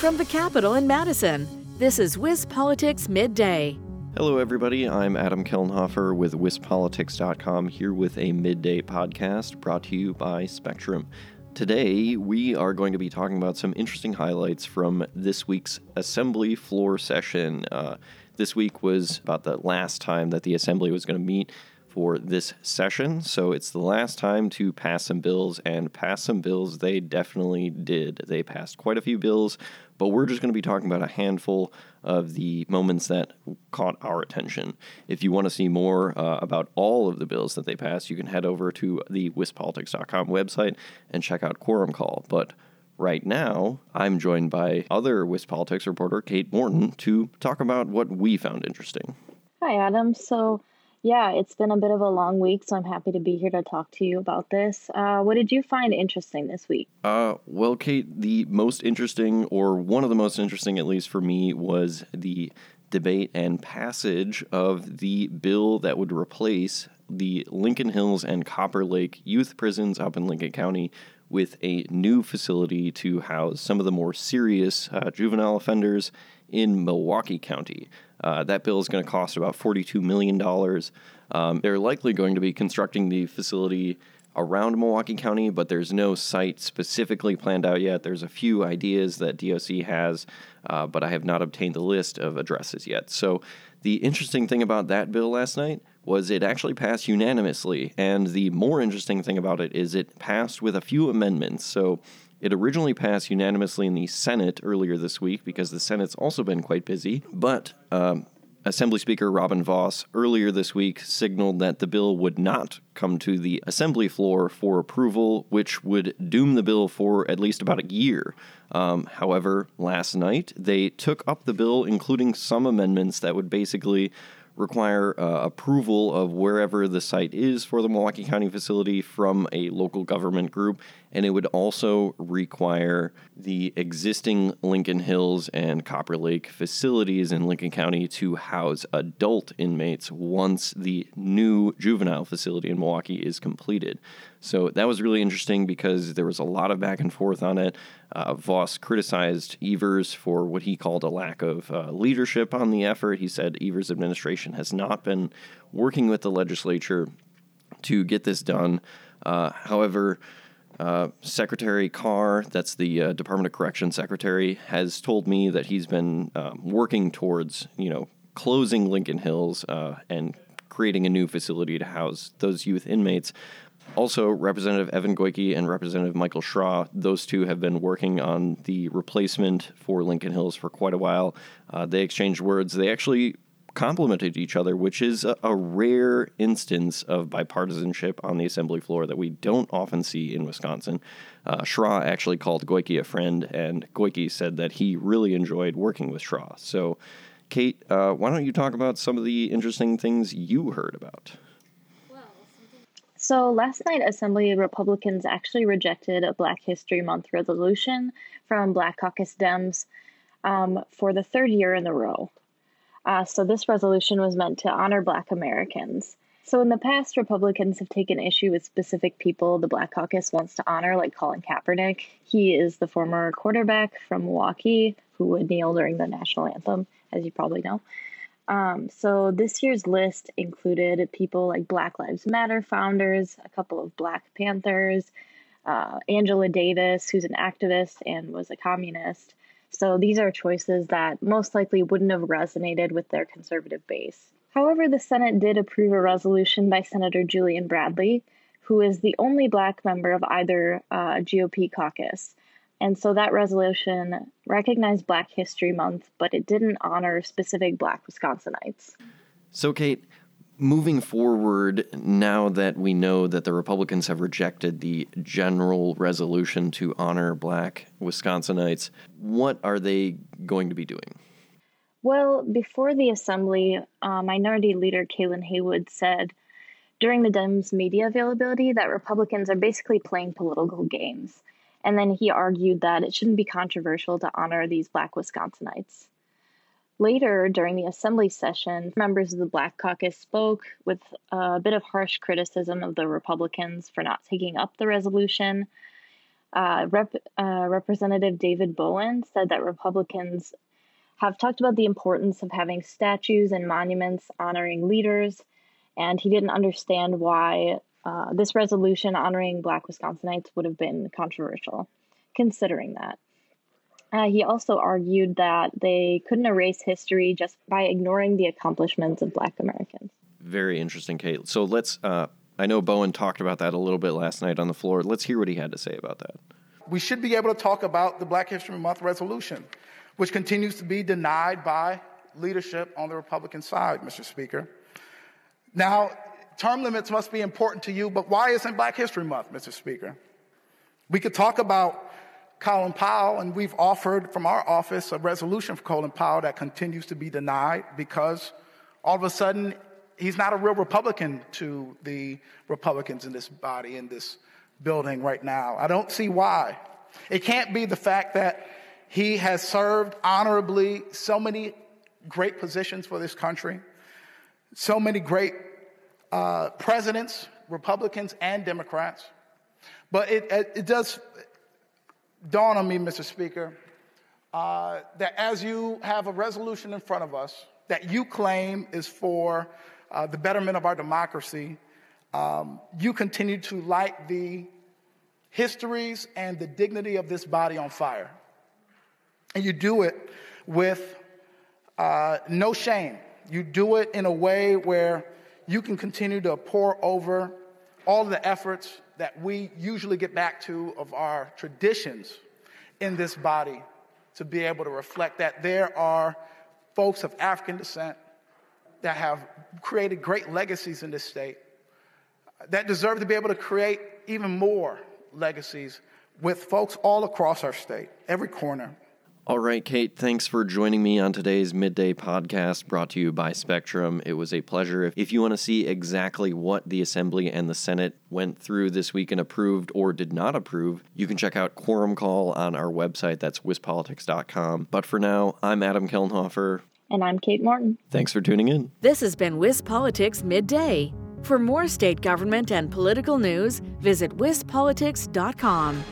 From the Capitol in Madison, this is WIS Politics Midday. Hello, everybody. I'm Adam Kellenhofer with WISPolitics.com here with a midday podcast brought to you by Spectrum. Today, we are going to be talking about some interesting highlights from this week's Assembly floor session. Uh, this week was about the last time that the Assembly was going to meet for this session. So it's the last time to pass some bills, and pass some bills they definitely did. They passed quite a few bills, but we're just going to be talking about a handful of the moments that caught our attention. If you want to see more uh, about all of the bills that they passed, you can head over to the wispolitics.com website and check out Quorum Call. But right now, I'm joined by other WisPolitics reporter Kate Morton to talk about what we found interesting. Hi, Adam. So yeah, it's been a bit of a long week, so I'm happy to be here to talk to you about this. Uh, what did you find interesting this week? Uh, well, Kate, the most interesting, or one of the most interesting, at least for me, was the debate and passage of the bill that would replace the Lincoln Hills and Copper Lake youth prisons up in Lincoln County with a new facility to house some of the more serious uh, juvenile offenders in Milwaukee County. Uh, that bill is going to cost about $42 million. Um, they're likely going to be constructing the facility around Milwaukee County, but there's no site specifically planned out yet. There's a few ideas that DOC has, uh, but I have not obtained the list of addresses yet. So, the interesting thing about that bill last night was it actually passed unanimously. And the more interesting thing about it is it passed with a few amendments. So, it originally passed unanimously in the Senate earlier this week because the Senate's also been quite busy, but um, Assembly Speaker Robin Vos earlier this week signaled that the bill would not come to the Assembly floor for approval, which would doom the bill for at least about a year. Um, however, last night they took up the bill, including some amendments that would basically require uh, approval of wherever the site is for the Milwaukee County facility from a local government group, and it would also require the existing Lincoln Hills and Copper Lake facilities in Lincoln County to house adult inmates once the new juvenile facility in Milwaukee is completed. So that was really interesting because there was a lot of back and forth on it. Uh, Vos criticized Evers for what he called a lack of uh, leadership on the effort. He said Evers' administration has not been working with the legislature to get this done. Uh, however, uh, secretary Carr, that's the uh, Department of Correction secretary, has told me that he's been um, working towards, you know, closing Lincoln Hills uh, and creating a new facility to house those youth inmates. Also, Representative Evan Goyke and Representative Michael Schraa, those two have been working on the replacement for Lincoln Hills for quite a while. Uh, they exchanged words. They actually complimented each other, which is a, a, rare instance of bipartisanship on the assembly floor that we don't often see in Wisconsin. Uh, actually called Goyke a friend, and Goyke said that he really enjoyed working with Schraa. So, Kate, uh, why don't you talk about some of the interesting things you heard about? So last night, Assembly Republicans actually rejected a Black History Month resolution from Black Caucus Dems um, for the third year in a row. Uh, so this resolution was meant to honor Black Americans. So in the past, Republicans have taken issue with specific people the Black Caucus wants to honor, like Colin Kaepernick. He is the former quarterback from Milwaukee who would kneel during the national anthem, as you probably know. Um, so this year's list included people like Black Lives Matter founders, a couple of Black Panthers, uh, Angela Davis, who's an activist and was a communist. So these are choices that most likely wouldn't have resonated with their conservative base. However, the Senate did approve a resolution by Senator Julian Bradley, who is the only black member of either uh, GOP caucus. And so that resolution recognized Black History Month, but it didn't honor specific Black Wisconsinites. So, Kate, moving forward, now that we know that the Republicans have rejected the general resolution to honor Black Wisconsinites, what are they going to be doing? Well, before the assembly, uh, Minority Leader Kalan Haywood said during the Dems media availability that Republicans are basically playing political games and then he argued that it shouldn't be controversial to honor these Black Wisconsinites. Later, during the assembly session, members of the Black Caucus spoke with a bit of harsh criticism of the Republicans for not taking up the resolution. Uh, Rep, uh, Representative David Bowen said that Republicans have talked about the importance of having statues and monuments honoring leaders, and he didn't understand why uh, this resolution honoring Black Wisconsinites would have been controversial, considering that. Uh, he also argued that they couldn't erase history just by ignoring the accomplishments of Black Americans. Very interesting, Kate. So let's. Uh, I know Bowen talked about that a little bit last night on the floor. Let's hear what he had to say about that. We should be able to talk about the Black History Month resolution, which continues to be denied by leadership on the Republican side, Mr. Speaker. Now, term limits must be important to you, but why isn't Black History Month, Mr. Speaker? We could talk about Colin Powell, and we've offered from our office a resolution for Colin Powell that continues to be denied because all of a sudden he's not a real Republican to the Republicans in this body, in this building right now. I don't see why. It can't be the fact that he has served honorably so many great positions for this country, so many great uh, presidents, Republicans and Democrats. But it, it, it does dawn on me, Mr. Speaker, uh, that as you have a resolution in front of us that you claim is for uh, the betterment of our democracy, um, you continue to light the histories and the dignity of this body on fire. And you do it with uh, no shame. You do it in a way where you can continue to pour over all the efforts that we usually get back to of our traditions in this body to be able to reflect that there are folks of African descent that have created great legacies in this state that deserve to be able to create even more legacies with folks all across our state, every corner. All right, Kate, thanks for joining me on today's midday podcast brought to you by Spectrum. It was a pleasure. If you want to see exactly what the Assembly and the Senate went through this week and approved or did not approve, you can check out Quorum Call on our website. That's wispolitics.com. But for now, I'm Adam Kellenhofer. And I'm Kate Morton. Thanks for tuning in. This has been WisPolitics Midday. For more state government and political news, visit wispolitics.com.